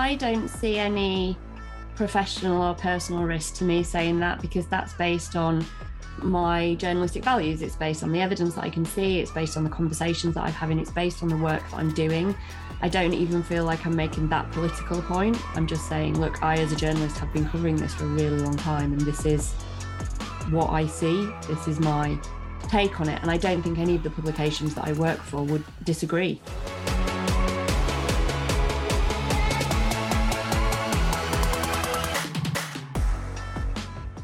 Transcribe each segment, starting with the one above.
I don't see any professional or personal risk to me saying that because that's based on my journalistic values. It's based on the evidence that I can see, it's based on the conversations that I'm having, it's based on the work that I'm doing. I don't even feel like I'm making that political point. I'm just saying, look, I as a journalist have been covering this for a really long time and this is what I see. This is my take on it. And I don't think any of the publications that I work for would disagree.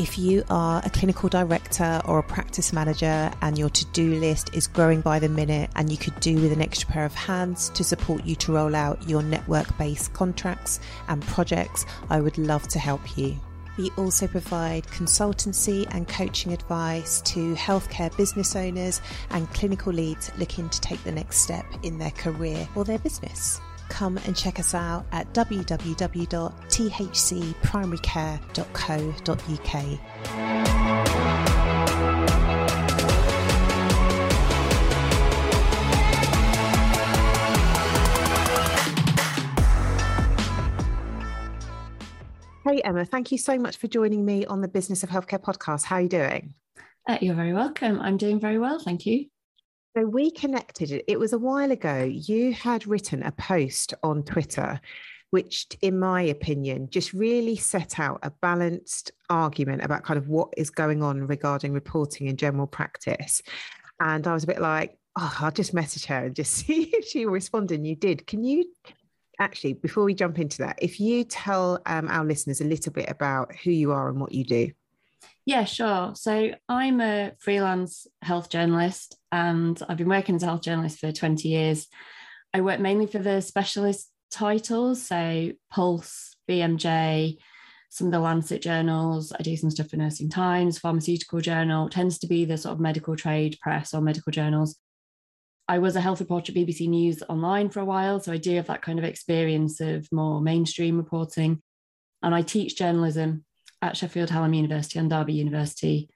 If you are a clinical director or a practice manager and your to do list is growing by the minute and you could do with an extra pair of hands to support you to roll out your network based contracts and projects, I would love to help you. We also provide consultancy and coaching advice to healthcare business owners and clinical leads looking to take the next step in their career or their business come and check us out at www.thcprimarycare.co.uk. Hey Emma, thank you so much for joining me on the Business of Healthcare podcast. How are you doing? Uh, you're very welcome. I'm doing very well, thank you. So we connected, it was a while ago. You had written a post on Twitter, which, in my opinion, just really set out a balanced argument about kind of what is going on regarding reporting in general practice. And I was a bit like, oh, I'll just message her and just see if she will respond. And you did. Can you actually, before we jump into that, if you tell um, our listeners a little bit about who you are and what you do? Yeah, sure. So I'm a freelance health journalist and I've been working as a health journalist for 20 years. I work mainly for the specialist titles, so Pulse, BMJ, some of the Lancet journals. I do some stuff for Nursing Times, Pharmaceutical Journal, it tends to be the sort of medical trade press or medical journals. I was a health reporter at BBC News online for a while, so I do have that kind of experience of more mainstream reporting. And I teach journalism at Sheffield Hallam University and Derby University.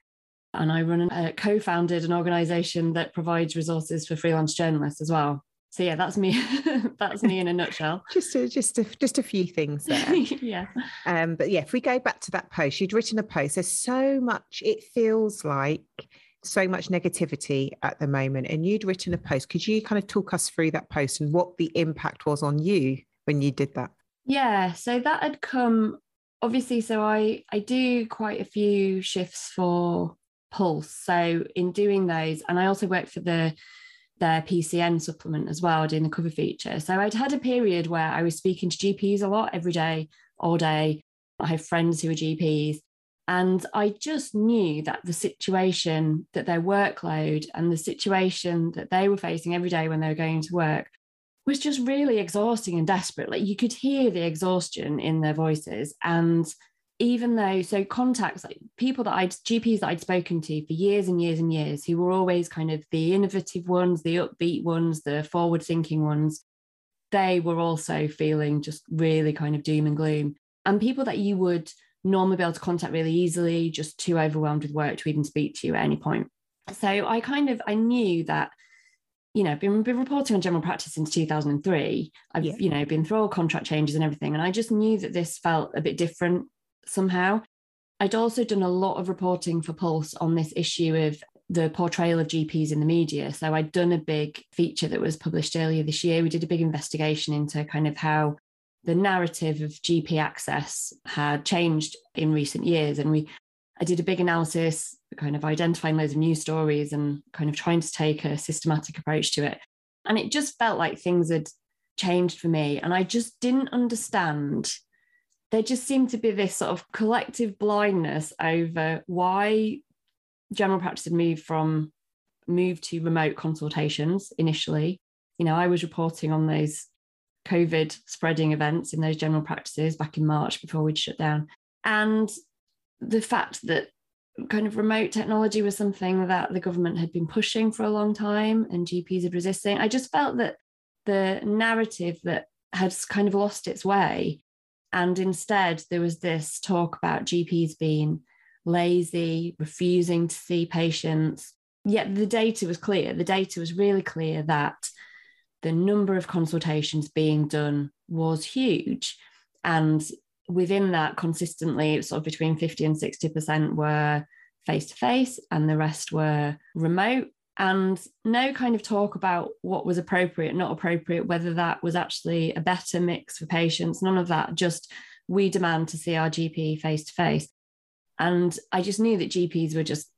And I run a uh, co-founded an organisation that provides resources for freelance journalists as well. So yeah, that's me. that's me in a nutshell. just a, just a, just a few things there. yeah. Um, but yeah, if we go back to that post, you'd written a post. There's so much. It feels like so much negativity at the moment, and you'd written a post. Could you kind of talk us through that post and what the impact was on you when you did that? Yeah, so that had come obviously so i i do quite a few shifts for pulse. So in doing those and i also work for the their pcn supplement as well doing the cover feature. So i'd had a period where i was speaking to gps a lot every day all day. I have friends who are gps and i just knew that the situation that their workload and the situation that they were facing every day when they were going to work was just really exhausting and desperate. Like you could hear the exhaustion in their voices. And even though, so contacts, like people that I'd, GPs that I'd spoken to for years and years and years, who were always kind of the innovative ones, the upbeat ones, the forward thinking ones, they were also feeling just really kind of doom and gloom. And people that you would normally be able to contact really easily, just too overwhelmed with work to even speak to you at any point. So I kind of, I knew that you know, been, been reporting on general practice since 2003. I've, yeah. you know, been through all contract changes and everything. And I just knew that this felt a bit different somehow. I'd also done a lot of reporting for Pulse on this issue of the portrayal of GPs in the media. So I'd done a big feature that was published earlier this year. We did a big investigation into kind of how the narrative of GP access had changed in recent years. And we I did a big analysis, kind of identifying loads of news stories and kind of trying to take a systematic approach to it. And it just felt like things had changed for me. And I just didn't understand. There just seemed to be this sort of collective blindness over why general practice had moved from moved to remote consultations initially. You know, I was reporting on those COVID spreading events in those general practices back in March before we'd shut down. And the fact that kind of remote technology was something that the government had been pushing for a long time and GPs had resisting. I just felt that the narrative that had kind of lost its way. And instead, there was this talk about GPs being lazy, refusing to see patients. Yet the data was clear. The data was really clear that the number of consultations being done was huge. And within that, consistently, sort of between 50 and 60% were face to face, and the rest were remote. And no kind of talk about what was appropriate, not appropriate, whether that was actually a better mix for patients, none of that. Just we demand to see our GP face to face. And I just knew that GPs were just,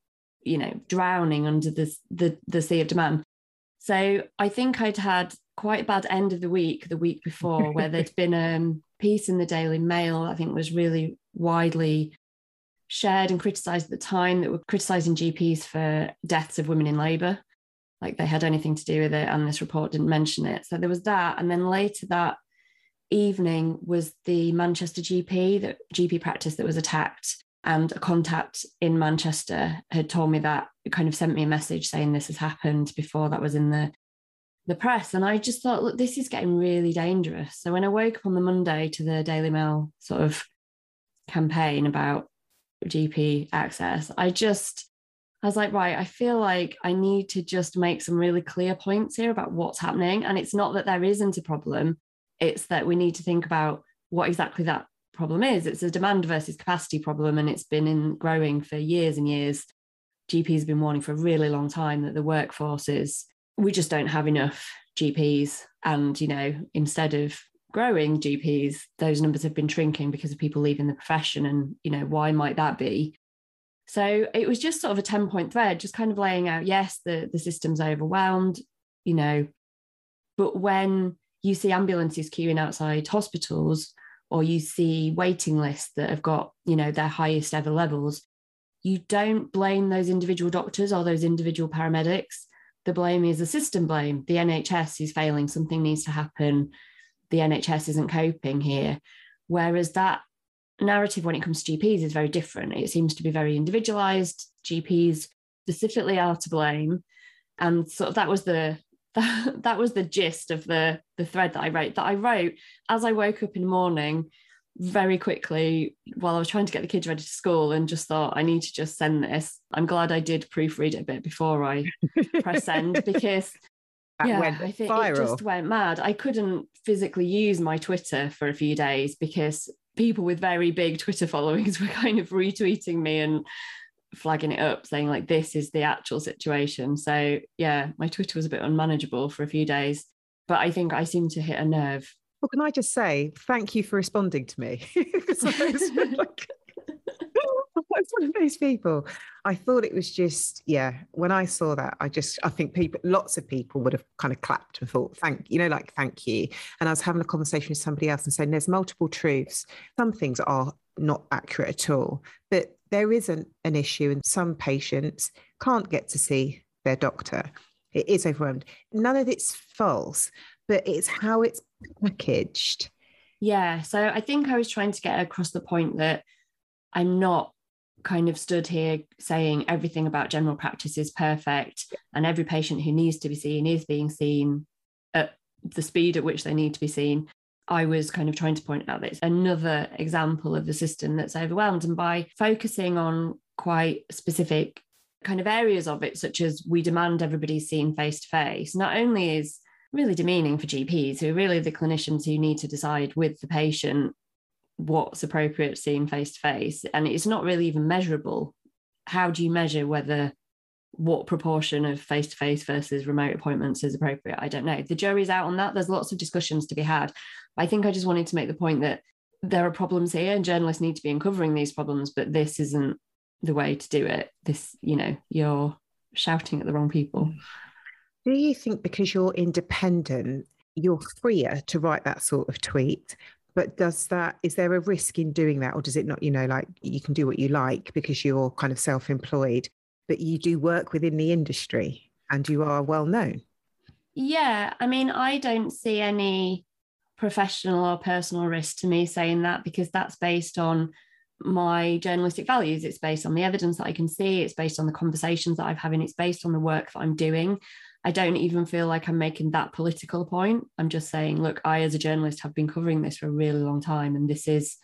you know, drowning under this, the, the sea of demand. So I think I'd had quite a bad end of the week the week before, where there'd been a piece in the Daily Mail, I think was really widely shared and criticised at the time that were criticising GPs for deaths of women in labour, like they had anything to do with it, and this report didn't mention it. So there was that, and then later that evening was the Manchester GP, that GP practice that was attacked. And a contact in Manchester had told me that, kind of sent me a message saying this has happened before that was in the the press. And I just thought, look, this is getting really dangerous. So when I woke up on the Monday to the Daily Mail sort of campaign about GP access, I just I was like, right, I feel like I need to just make some really clear points here about what's happening. And it's not that there isn't a problem, it's that we need to think about what exactly that problem is. It's a demand versus capacity problem, and it's been in growing for years and years. GPs have been warning for a really long time that the workforce is, we just don't have enough GPs. And, you know, instead of growing GPs, those numbers have been shrinking because of people leaving the profession. And, you know, why might that be? So it was just sort of a 10 point thread, just kind of laying out, yes, the, the system's overwhelmed, you know, but when you see ambulances queuing outside hospitals or you see waiting lists that have got you know their highest ever levels you don't blame those individual doctors or those individual paramedics the blame is a system blame. The nhs is failing. Something needs to happen. The nhs isn't coping here. Whereas that narrative when it comes to gps is very different. It seems to be very individualized. Gps specifically are to blame. And sort of that was the that, that was the gist of the the thread that I wrote that I wrote as I woke up in the morning very quickly while I was trying to get the kids ready to school and just thought I need to just send this. I'm glad I did proofread it a bit before I press send because that yeah, I think viral. it just went mad. I couldn't physically use my Twitter for a few days because people with very big Twitter followings were kind of retweeting me and flagging it up saying like this is the actual situation so yeah my twitter was a bit unmanageable for a few days but i think i seem to hit a nerve well can i just say thank you for responding to me I was one of those people. I thought it was just, yeah. When I saw that, I just, I think people, lots of people would have kind of clapped and thought, thank, you know, like thank you. And I was having a conversation with somebody else and saying, there's multiple truths. Some things are not accurate at all, but there isn't an issue, and some patients can't get to see their doctor. It is overwhelmed. None of it's false, but it's how it's packaged. Yeah. So I think I was trying to get across the point that I'm not kind of stood here saying everything about general practice is perfect and every patient who needs to be seen is being seen at the speed at which they need to be seen. I was kind of trying to point out that it's another example of the system that's overwhelmed. And by focusing on quite specific kind of areas of it, such as we demand everybody seen face to face, not only is really demeaning for GPs, who are really the clinicians who need to decide with the patient what's appropriate seen face to face, and it's not really even measurable. How do you measure whether what proportion of face to face versus remote appointments is appropriate? I don't know. The jury's out on that. There's lots of discussions to be had. I think I just wanted to make the point that there are problems here and journalists need to be uncovering these problems, but this isn't the way to do it. This, you know, you're shouting at the wrong people. Do you think because you're independent, you're freer to write that sort of tweet? But does that, is there a risk in doing that? Or does it not, you know, like you can do what you like because you're kind of self employed, but you do work within the industry and you are well known? Yeah. I mean, I don't see any professional or personal risk to me saying that because that's based on my journalistic values. It's based on the evidence that I can see, it's based on the conversations that I've having, it's based on the work that I'm doing. I don't even feel like I'm making that political point. I'm just saying, look, I as a journalist have been covering this for a really long time, and this is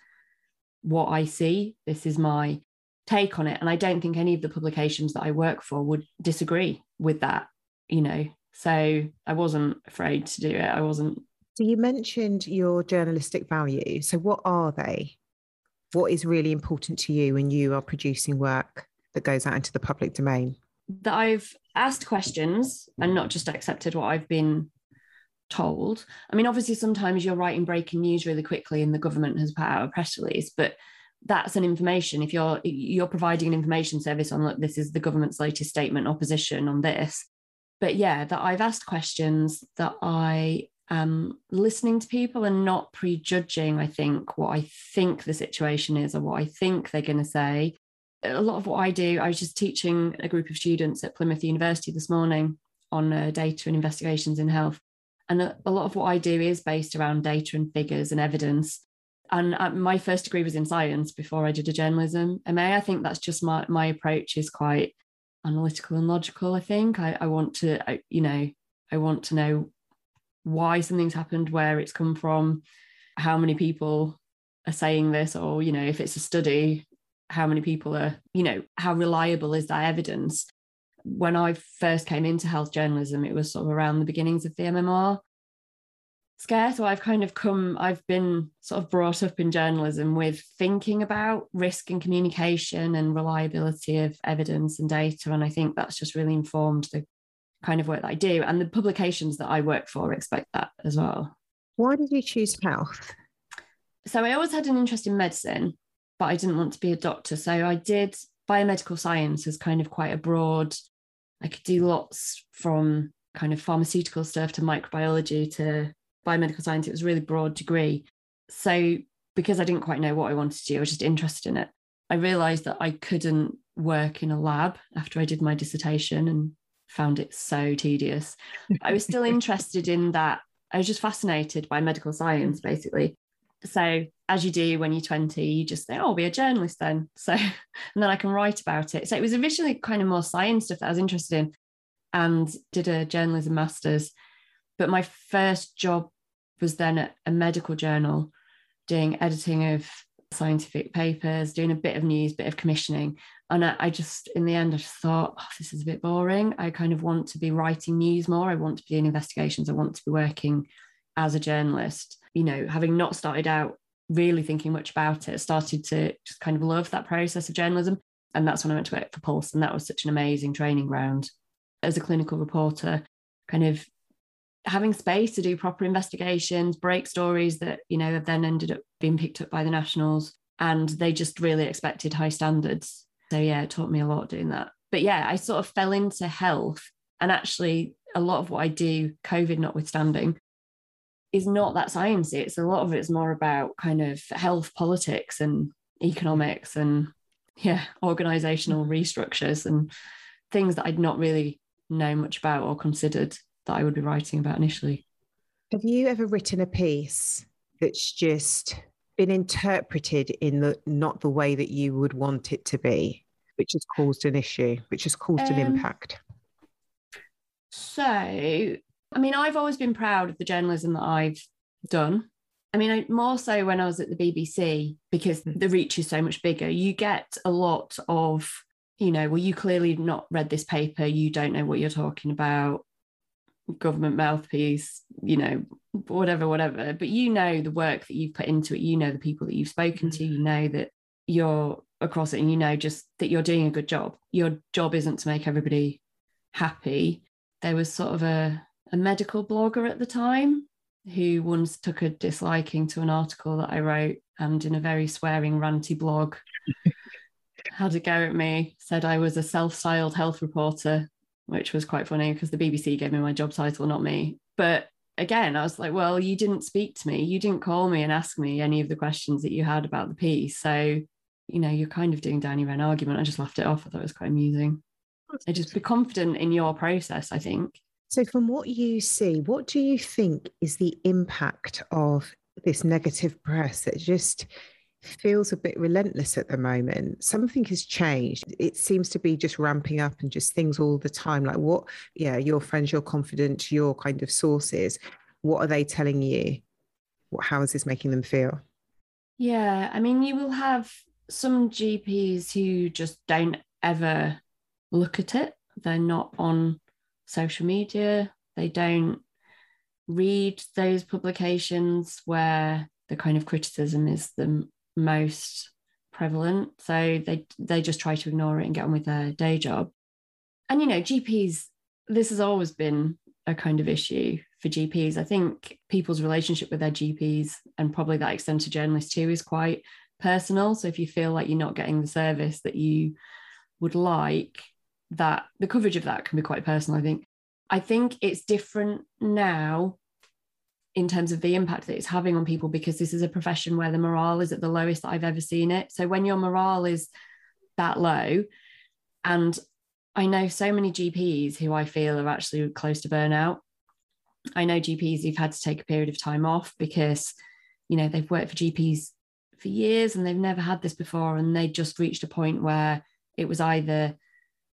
what I see. This is my take on it. And I don't think any of the publications that I work for would disagree with that, you know. So I wasn't afraid to do it. I wasn't. So you mentioned your journalistic value. So what are they? What is really important to you when you are producing work that goes out into the public domain? That I've asked questions and not just accepted what I've been told. I mean, obviously, sometimes you're writing breaking news really quickly and the government has put out a press release, but that's an information. If you're you're providing an information service on look, this is the government's latest statement opposition on this. But yeah, that I've asked questions that I am listening to people and not prejudging, I think, what I think the situation is or what I think they're going to say. A lot of what I do, I was just teaching a group of students at Plymouth University this morning on uh, data and investigations in health. And a, a lot of what I do is based around data and figures and evidence. And uh, my first degree was in science before I did a journalism MA. I think that's just my my approach is quite analytical and logical. I think I, I want to, I, you know, I want to know why something's happened, where it's come from, how many people are saying this, or you know, if it's a study, how many people are, you know, how reliable is that evidence? when I first came into health journalism, it was sort of around the beginnings of the MMR scare. So I've kind of come, I've been sort of brought up in journalism with thinking about risk and communication and reliability of evidence and data. And I think that's just really informed the kind of work that I do. And the publications that I work for expect that as well. Why did you choose health? So I always had an interest in medicine, but I didn't want to be a doctor. So I did biomedical science as kind of quite a broad I could do lots from kind of pharmaceutical stuff to microbiology to biomedical science. It was a really broad degree. So because I didn't quite know what I wanted to do, I was just interested in it. I realized that I couldn't work in a lab after I did my dissertation and found it so tedious. I was still interested in that. I was just fascinated by medical science, basically. So, as you do when you're 20, you just think, oh, I'll be a journalist then. So, and then I can write about it. So, it was originally kind of more science stuff that I was interested in and did a journalism master's. But my first job was then at a medical journal doing editing of scientific papers, doing a bit of news, bit of commissioning. And I, just, in the end, I just thought, oh, this is a bit boring. I kind of want to be writing news more. I want to be doing investigations. I want to be working as a journalist you know, having not started out really thinking much about it, started to just kind of love that process of journalism. And that's when I went to work for Pulse. And that was such an amazing training ground as a clinical reporter, kind of having space to do proper investigations, break stories that, you know, have then ended up being picked up by the nationals. And they just really expected high standards. So yeah, it taught me a lot doing that. But yeah, I sort of fell into health. And actually, a lot of what I do, COVID notwithstanding, is not that sciencey. It's a lot of it's more about kind of health politics and economics and yeah, organizational restructures and things that I'd not really know much about or considered that I would be writing about initially. Have you ever written a piece that's just been interpreted in the not the way that you would want it to be, which has caused an issue, which has caused um, an impact? So I mean, I've always been proud of the journalism that I've done. I mean, I, more so when I was at the BBC because hmm. the reach is so much bigger. You get a lot of, you know, well, you clearly not read this paper, you don't know what you're talking about, government mouthpiece, you know, whatever, whatever. But you know the work that you've put into it, you know the people that you've spoken to, you know that you're across it, and you know just that you're doing a good job. Your job isn't to make everybody happy. There was sort of a a medical blogger at the time who once took a disliking to an article that I wrote and in a very swearing, ranty blog had a go at me, said I was a self styled health reporter, which was quite funny because the BBC gave me my job title, not me. But again, I was like, well, you didn't speak to me. You didn't call me and ask me any of the questions that you had about the piece. So, you know, you're kind of doing Danny Wren argument. I just laughed it off. I thought it was quite amusing. I just be confident in your process, I think. So, from what you see, what do you think is the impact of this negative press that just feels a bit relentless at the moment. Something has changed. It seems to be just ramping up and just things all the time. Like what, yeah, your friends, your confident, your kind of sources, what are they telling you? What, how is this making them feel? Yeah, I mean, you will have some GPs who just don't ever look at it. They're not on social media. They don't read those publications where the kind of criticism is the most prevalent. So they they just try to ignore it and get on with their day job. And you know, GPs, this has always been a kind of issue for GPs. I think people's relationship with their GPs and probably that extent to journalists too is quite personal. So if you feel like you're not getting the service that you would like, that the coverage of that can be quite personal, I think. I think it's different now in terms of the impact that it's having on people because this is a profession where the morale is at the lowest that I've ever seen it. So when your morale is that low, and I know so many GPs who I feel are actually close to burnout. I know GPs who've had to take a period of time off because, you know, they've worked for GPs for years and they've never had this before. And they just reached a point where it was either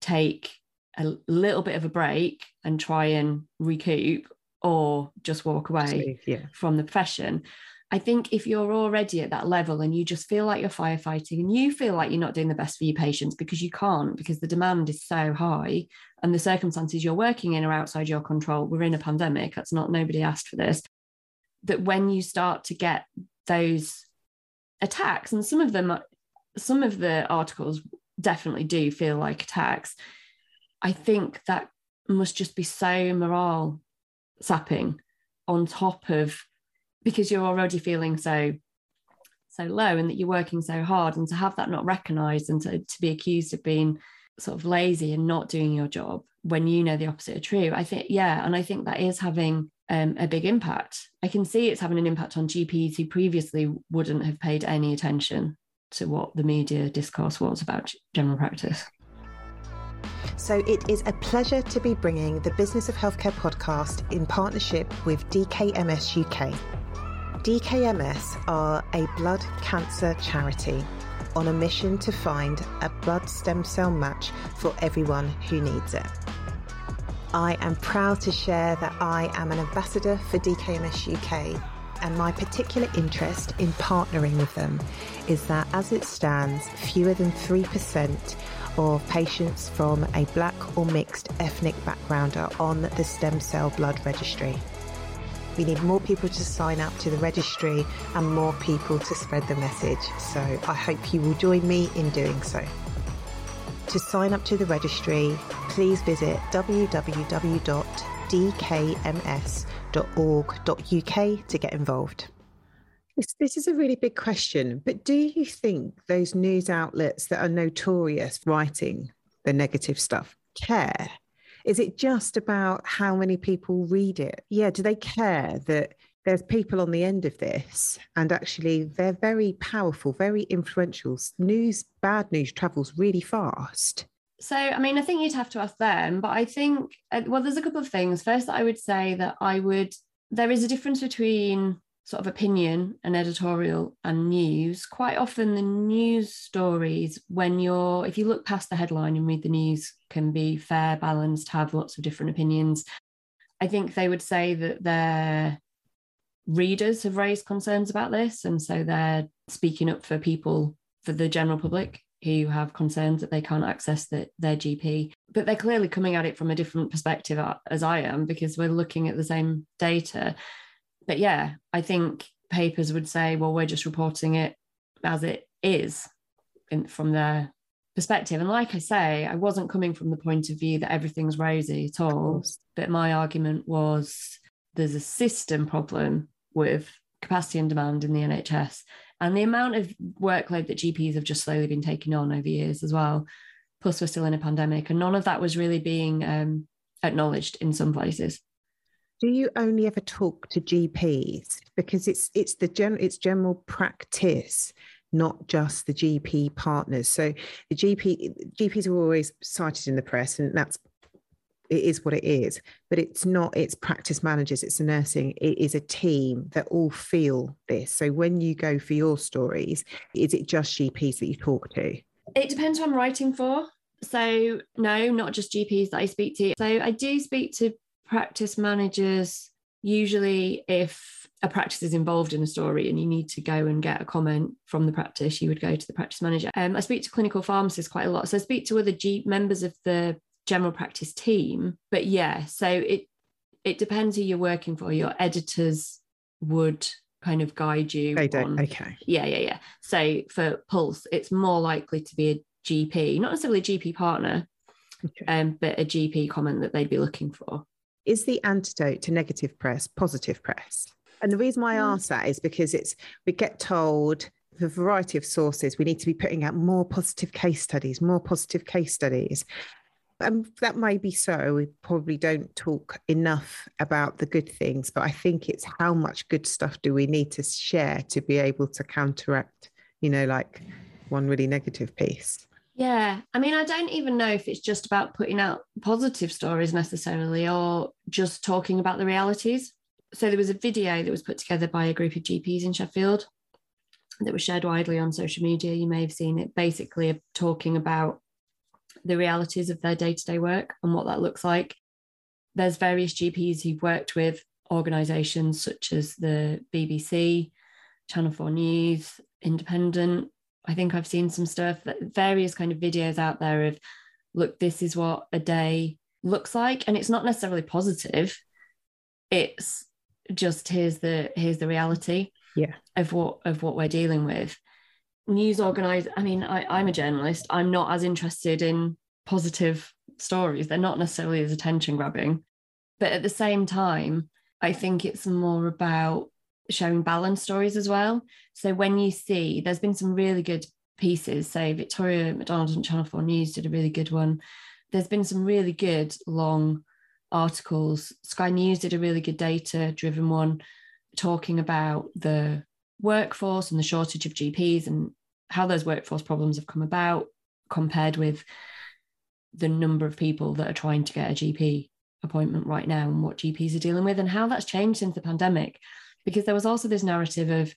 take a little bit of a break and try and recoup or just walk away yeah. from the profession. I think if you're already at that level and you just feel like you're firefighting and you feel like you're not doing the best for your patients because you can't, because the demand is so high and the circumstances you're working in are outside your control. We're in a pandemic. That's not nobody asked for this. That when you start to get those attacks, and some of them, some of the articles definitely do feel like attacks. I think that must just be so morale sapping on top of because you're already feeling so so low and that you're working so hard and to have that not recognized and to, to be accused of being sort of lazy and not doing your job when you know the opposite are true i think yeah and i think that is having um, a big impact i can see it's having an impact on gps who previously wouldn't have paid any attention to what the media discourse was about general practice so it is a pleasure to be bringing the Business of Healthcare podcast in partnership with DKMS UK. DKMS are a blood cancer charity on a mission to find a blood stem cell match for everyone who needs it. I am proud to share that I am an ambassador for DKMS UK, and my particular interest in partnering with them is that as it stands, fewer than 3% of patients from a black or mixed ethnic background are on the stem cell blood registry. We need more people to sign up to the registry and more people to spread the message. So I hope you will join me in doing so. To sign up to the registry, please visit www.dkms.org.uk to get involved. This, this is a really big question, but do you think those news outlets that are notorious writing the negative stuff care? Is it just about how many people read it? Yeah, do they care that there's people on the end of this and actually they're very powerful, very influential? News, bad news travels really fast. So, I mean, I think you'd have to ask them, but I think, uh, well, there's a couple of things. First, I would say that I would, there is a difference between sort of opinion and editorial and news, quite often the news stories, when you're, if you look past the headline and read the news, can be fair, balanced, have lots of different opinions. I think they would say that their readers have raised concerns about this. And so they're speaking up for people, for the general public who have concerns that they can't access the, their GP. But they're clearly coming at it from a different perspective as I am because we're looking at the same data but yeah, I think papers would say, well, we're just reporting it as it is in, from their perspective. And like I say, I wasn't coming from the point of view that everything's rosy at all. But my argument was there's a system problem with capacity and demand in the NHS and the amount of workload that GPs have just slowly been taking on over years as well. Plus, we're still in a pandemic, and none of that was really being um, acknowledged in some places do you only ever talk to GPs because it's it's the general it's general practice not just the GP partners so the GP GPs are always cited in the press and that's it is what it is but it's not it's practice managers it's the nursing it is a team that all feel this. So when you go for your stories is it just gps that you talk to? It depends who i'm writing for. So no not just gps that i speak to. So i do speak to practice managers usually if a practice is involved in a story and you need to go and get a comment from the practice you would go to the practice manager. Um, i speak to clinical pharmacists quite a lot. So i speak to other G- members of the general practice team. But yeah, so it it depends who you're working for. Your editors would kind of guide you. They don't. On, okay. Yeah, yeah, yeah. So for Pulse, it's more likely to be a GP, not necessarily a GP partner, okay. um, but a GP comment that they'd be looking for. Is the antidote to negative press positive press? And the reason why I mm. ask that is because it's we get told the variety of sources we need to be putting out more positive case studies, more positive case studies. And that may be so. We probably don't talk enough about the good things, but I think it's how much good stuff do we need to share to be able to counteract, you know, like one really negative piece. Yeah. I mean, I don't even know if it's just about putting out positive stories necessarily or just talking about the realities. So there was a video that was put together by a group of GPs in Sheffield that was shared widely on social media. You may have seen it basically talking about the realities of their day to day work and what that looks like. There's various GPs who've worked with organisations such as the BBC, Channel 4 News, Independent. I think I've seen some stuff various kind of videos out there of look, this is what a day looks like. And it's not necessarily positive. It's just here's the here's the reality yeah. of what of what we're dealing with news organize i mean I, i'm a journalist. I'm not as interested in positive stories. They're not necessarily as attention grabbing. But at the same time i think it's more about showing balanced stories as well. So when you see there's been some really good pieces. Say victoria macdonald and channel 4 news did a really good one. There's been some really good long articles. Sky news did a really good data driven one talking about the workforce and the shortage of GPs and how those workforce problems have come about compared with the number of people that are trying to get a GP appointment right now and what GPs are dealing with and how that's changed since the pandemic. Because there was also this narrative of,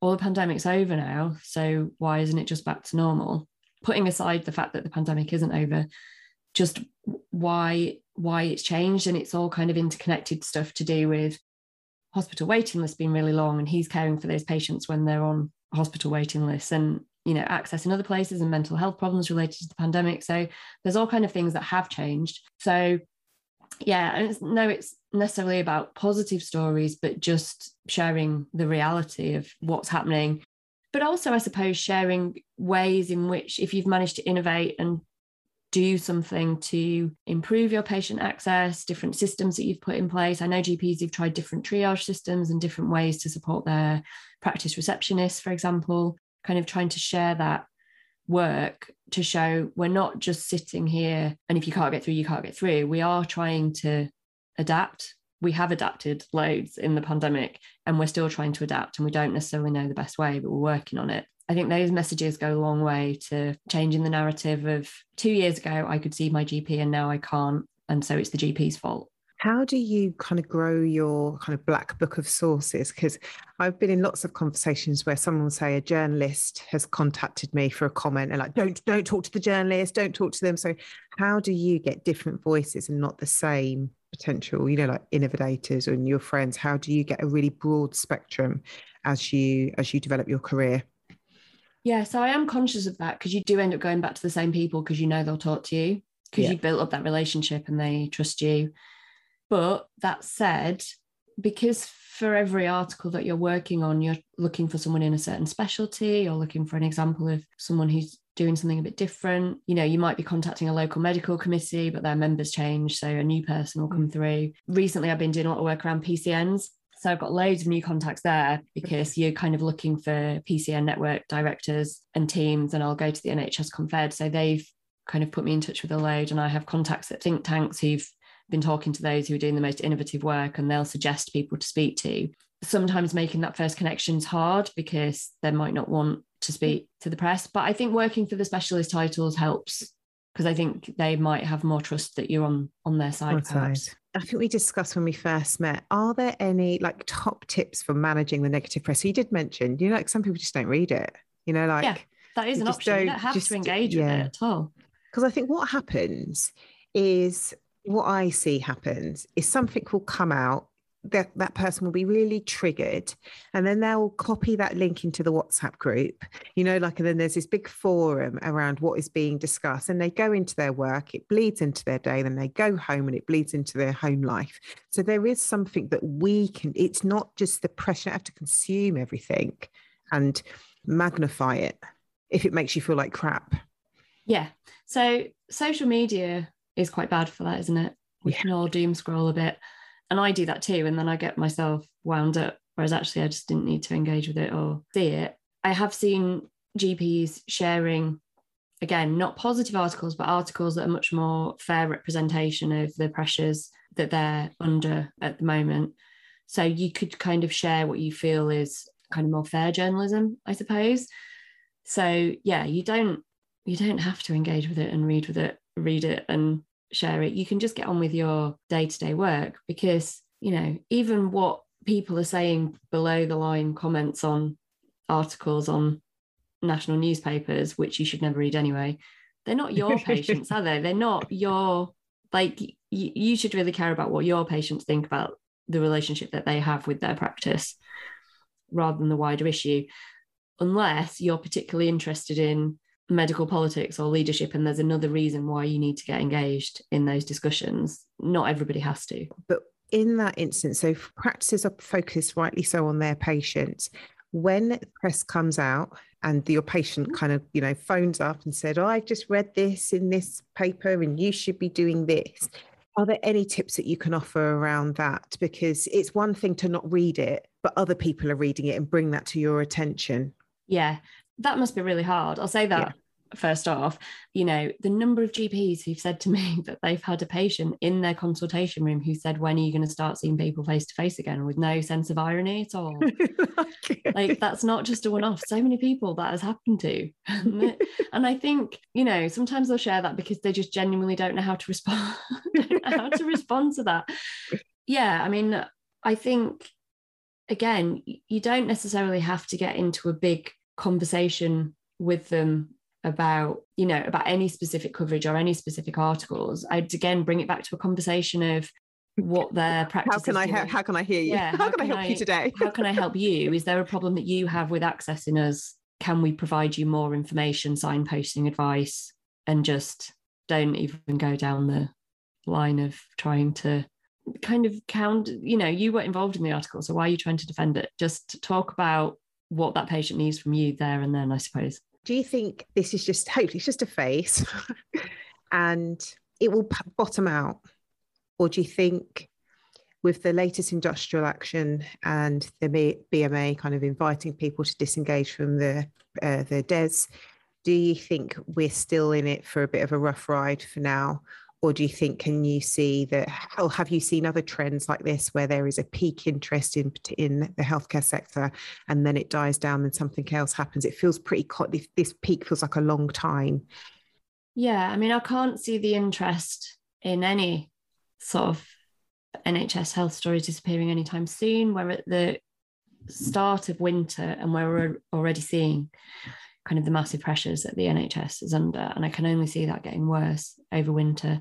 well, the pandemic's over now, so why isn't it just back to normal? Putting aside the fact that the pandemic isn't over, just why why it's changed and it's all kind of interconnected stuff to do with hospital waiting lists been really long and he's caring for those patients when they're on hospital waiting lists and you know access in other places and mental health problems related to the pandemic. So there's all kind of things that have changed. So yeah and it's, no it's necessarily about positive stories but just sharing the reality of what's happening. But also i suppose sharing ways in which if you've managed to innovate and do something to improve your patient access, different systems that you've put in place. I know GPs have tried different triage systems and different ways to support their practice receptionists, for example, kind of trying to share that work to show we're not just sitting here and if you can't get through, you can't get through. We are trying to adapt. We have adapted loads in the pandemic and we're still trying to adapt and we don't necessarily know the best way, but we're working on it. I think those messages go a long way to changing the narrative of two years ago, I could see my GP and now I can't. And so it's the GP's fault. How do you kind of grow your kind of black book of sources? Because I've been in lots of conversations where someone will say a journalist has contacted me for a comment and like, don't don't talk to the journalist, don't talk to them. So how do you get different voices and not the same potential, you know, like innovators and your friends? How do you get a really broad spectrum as you as you develop your career? Yeah, so I am conscious of that because you do end up going back to the same people because you know they'll talk to you because yeah. you built up that relationship and they trust you. But that said, because for every article that you're working on, you're looking for someone in a certain specialty or looking for an example of someone who's doing something a bit different. You know, you might be contacting a local medical committee, but their members change. So a new person will mm. come through. Recently, I've been doing a lot of work around PCNs. So I've got loads of new contacts there because you're kind of looking for PCN network directors and teams, and I'll go to the NHS Confed. So they've kind of put me in touch with a load, and I have contacts at think tanks who've been talking to those who are doing the most innovative work, and they'll suggest people to speak to. Sometimes making that first connection is hard because they might not want to speak to the press, but I think working for the specialist titles helps because I think they might have more trust that you're on on their side. side. I think we discussed when we first met. Are there any like top tips for managing the negative press? So you did mention, you know, like some people just don't read it. You know, like yeah, that is an option. You don't have just, to engage yeah. with it at all. Because I think what happens is what I see happens is something will come out that that person will be really triggered and then they'll copy that link into the whatsapp group you know like and then there's this big forum around what is being discussed and they go into their work it bleeds into their day then they go home and it bleeds into their home life. So there is something that we can it's not just the pressure to have to consume everything and magnify it if it makes you feel like crap. Yeah. So social media is quite bad for that isn't it? We yeah. can all doom scroll a bit and I do that too. And then I get myself wound up, whereas actually I just didn't need to engage with it or see it. I have seen GPs sharing, again, not positive articles, but articles that are much more fair representation of the pressures that they're under at the moment. So you could kind of share what you feel is kind of more fair journalism, I suppose. So yeah, you don't you don't have to engage with it and read with it, read it and share it. You can just get on with your day to day work because, you know, even what people are saying below the line comments on articles on national newspapers, which you should never read anyway, they're not your patients, are they? They're not your, like, y- you should really care about what your patients think about the relationship that they have with their practice rather than the wider issue, unless you're particularly interested in medical politics or leadership and there's another reason why you need to get engaged in those discussions. Not everybody has to. But in that instance so practices are focused rightly so on their patients. When press comes out and your patient mm-hmm. kind of you know phones up and said oh, i've just read this in this paper and you should be doing this. Are there any tips that you can offer around that? Because it's one thing to not read it but other people are reading it and bring that to your attention. Yeah that must be really hard. I'll say that yeah first off, you know, the number of GPs who've said to me that they've had a patient in their consultation room who said, When are you going to start seeing people face to face again with no sense of irony at all? Like, that's not just a one off. So many people that has happened to. and I think, you know, sometimes they'll share that because they just genuinely don't know how to respond, how to respond to that. Yeah. I mean, I think, again, you don't necessarily have to get into a big conversation with them about you know about any specific coverage or any specific articles i'd again bring it back to a conversation of what their practice how can i ha- how can i hear you? Yeah, how, how can, can, i help I, you today? how can i help you? Is there a problem that you have with accessing us? Can we provide you more information signposting advice and just don't even go down the line of trying to kind of count you know you were involved in the article so why are you trying to defend it? Just talk about what that patient needs from you there and then i suppose do you think this is just hopefully it's just a phase and it will bottom out? Or do you think with the latest industrial action and the BMA kind of inviting people to disengage from the uh, the DES, do you think we're still in it for a bit of a rough ride for now? Or do you think can you see that or have you seen other trends like this where there is a peak interest in in the healthcare sector and then it dies down and something else happens? It feels pretty this peak feels like a long time. Yeah i mean i can't see the interest in any sort of nhs health stories disappearing anytime soon. We're at the start of winter and we're already seeing kind of the massive pressures that the NHS is under. And I can only see that getting worse over winter.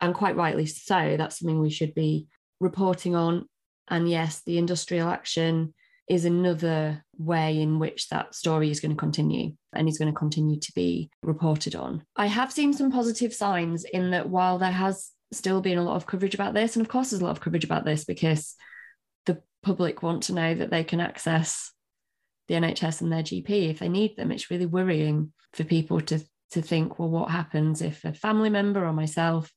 And quite rightly so. That's something we should be reporting on. And yes, the industrial action is another way in which that story is going to continue and is going to continue to be reported on. I have seen some positive signs in that while there has still been a lot of coverage about this, and of course, there's a lot of coverage about this because the public want to know that they can access the NHS and their GP if they need them. It's really worrying for people to to think, well, what happens if a family member or myself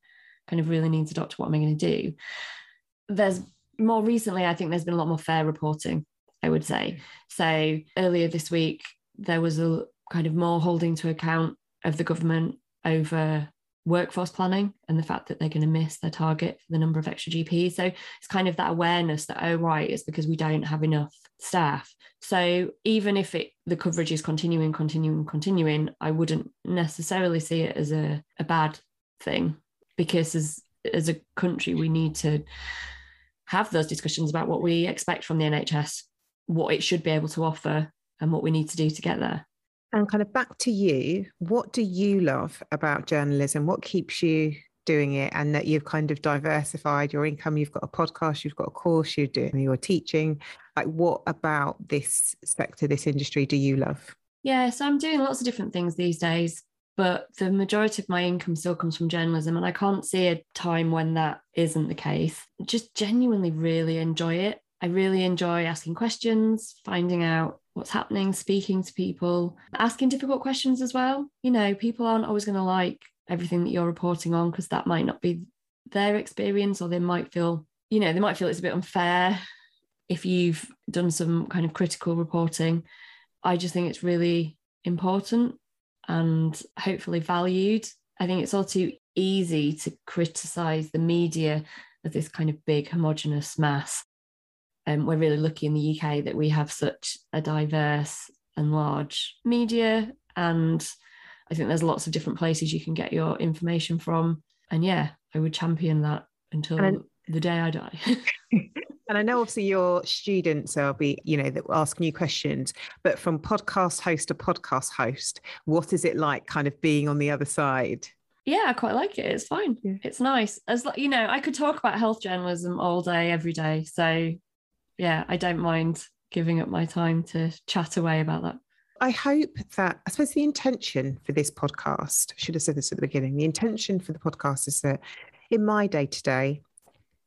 kind of really needs a doctor? What am I going to do? There's more recently, I think there's been a lot more fair reporting, I would say. So earlier this week, there was a kind of more holding to account of the government over workforce planning and the fact that they're going to miss their target for the number of extra GPs. So it's kind of that awareness that, oh, right, it's because we don't have enough staff. So even if it the coverage is continuing, continuing, continuing, I wouldn't necessarily see it as a, a bad thing because as as a country we need to have those discussions about what we expect from the NHS, what it should be able to offer, and what we need to do to get there. And kind of back to you, what do you love about journalism? What keeps you doing it? And that you've kind of diversified your income. You've got a podcast, you've got a course, you're doing your teaching. Like, what about this sector, this industry, do you love? Yeah, so I'm doing lots of different things these days, but the majority of my income still comes from journalism. And I can't see a time when that isn't the case. Just genuinely really enjoy it. I really enjoy asking questions, finding out what's happening, speaking to people, asking difficult questions as well. You know, people aren't always going to like everything that you're reporting on because that might not be their experience or they might feel, you know, they might feel it's a bit unfair if you've done some kind of critical reporting. I just think it's really important and hopefully valued. I think it's all too easy to criticize the media as this kind of big homogenous mass um, we're really lucky in the UK that we have such a diverse and large media. And I think there's lots of different places you can get your information from. And yeah, I would champion that until the day I die. and I know obviously your students will be, you know, that will ask new questions, but from podcast host to podcast host, what is it like kind of being on the other side? Yeah, I quite like it. It's fine. Yeah. It's nice. As you know, I could talk about health journalism all day, every day. So yeah, I don't mind giving up my time to chat away about that. I hope that, I suppose the intention for this podcast, I should have said this at the beginning, the intention for the podcast is that in my day to day,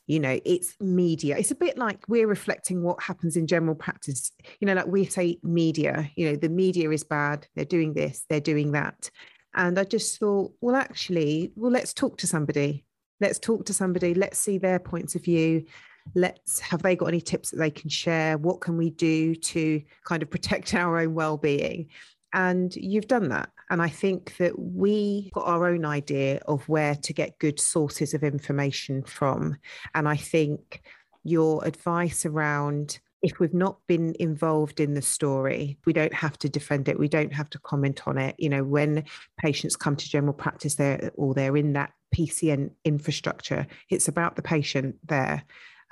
you know, it's media. It's a bit like we're reflecting what happens in general practice. You know, like we say media, you know, the media is bad, they're doing this, they're doing that. And I just thought, well, actually, well, let's talk to somebody. Let's talk to somebody. Let's see their points of view let's have they got any tips that they can share what can we do to kind of protect our own well-being and you've done that and i think that we got our own idea of where to get good sources of information from and i think your advice around if we've not been involved in the story, we don't have to defend it. We don't have to comment on it. You know, when patients come to general practice there or they're in that PCN infrastructure, it's about the patient there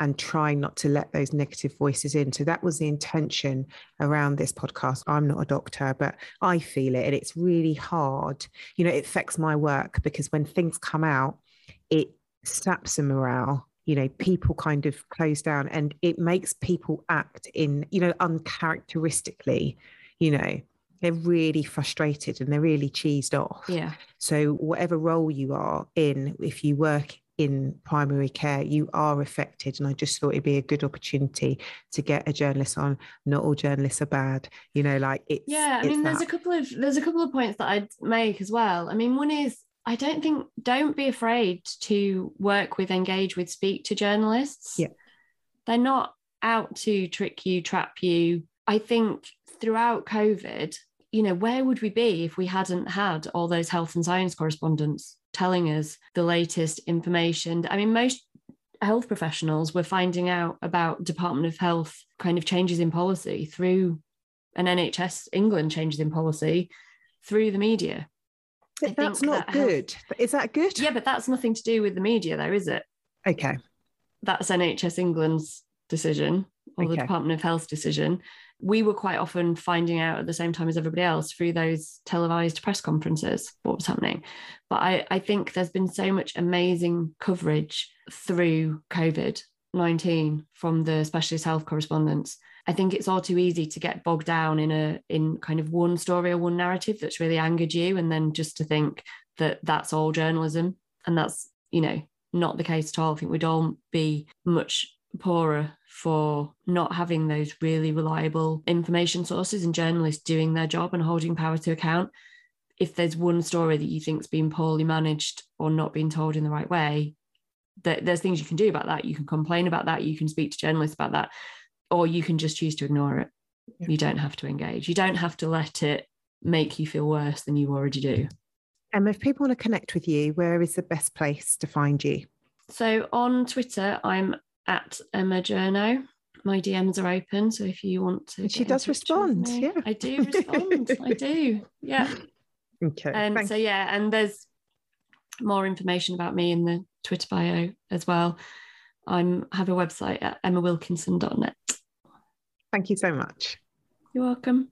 and try not to let those negative voices in. So that was the intention around this podcast. I'm not a doctor, but I feel it and it's really hard. You know, it affects my work because when things come out, it saps the morale you know people kind of close down and it makes people act in you know uncharacteristically you know they're really frustrated and they're really cheesed off yeah so whatever role you are in if you work in primary care, you are affected. And I just thought it'd be a good opportunity to get a journalist on. Not all journalists are bad, you know, like it's Yeah, I mean, there's a couple of there's a couple of points that I'd make as well. I mean, one is I don't think don't be afraid to work with, engage with, speak to journalists. Yeah. They're not out to trick you, trap you. I think throughout COVID, you know, where would we be if we hadn't had all those health and science correspondents telling us the latest information? I mean, most health professionals were finding out about Department of Health kind of changes in policy through an NHS England changes in policy through the media. But that's not that good. Health... Is that good? Yeah, but that's nothing to do with the media, though, is it? Okay. That's NHS England's decision or okay. the Department of Health decision we were quite often finding out at the same time as everybody else through those televised press conferences what was happening. But I, I think there's been so much amazing coverage through COVID 19 from the specialist health correspondents. I think it's all too easy to get bogged down in a in kind of one story or one narrative that's really angered you, and then just to think that that's all journalism, and that's you know not the case at all. I think we'd all be much poorer for not having those really reliable information sources and journalists doing their job and holding power to account. If there's one story that you think's been poorly managed or not being told in the right way, that there's things you can do about that. You can complain about that. You can speak to journalists about that, or you can just choose to ignore it. Yeah. You don't have to engage. You don't have to let it make you feel worse than you already do. And if people want to connect with you, where is the best place to find you? So on Twitter, I'm at Emma Journo. My DMs are open, so if you want to, she does respond. Me, yeah, I do respond. I do. Yeah. Okay. And so yeah, and there's more information about me in the Twitter bio as well. I'm have a website at emmawilkinson.net. Thank you so much. You're welcome.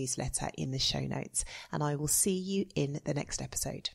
newsletter in the show notes. And I will see you in the next episode.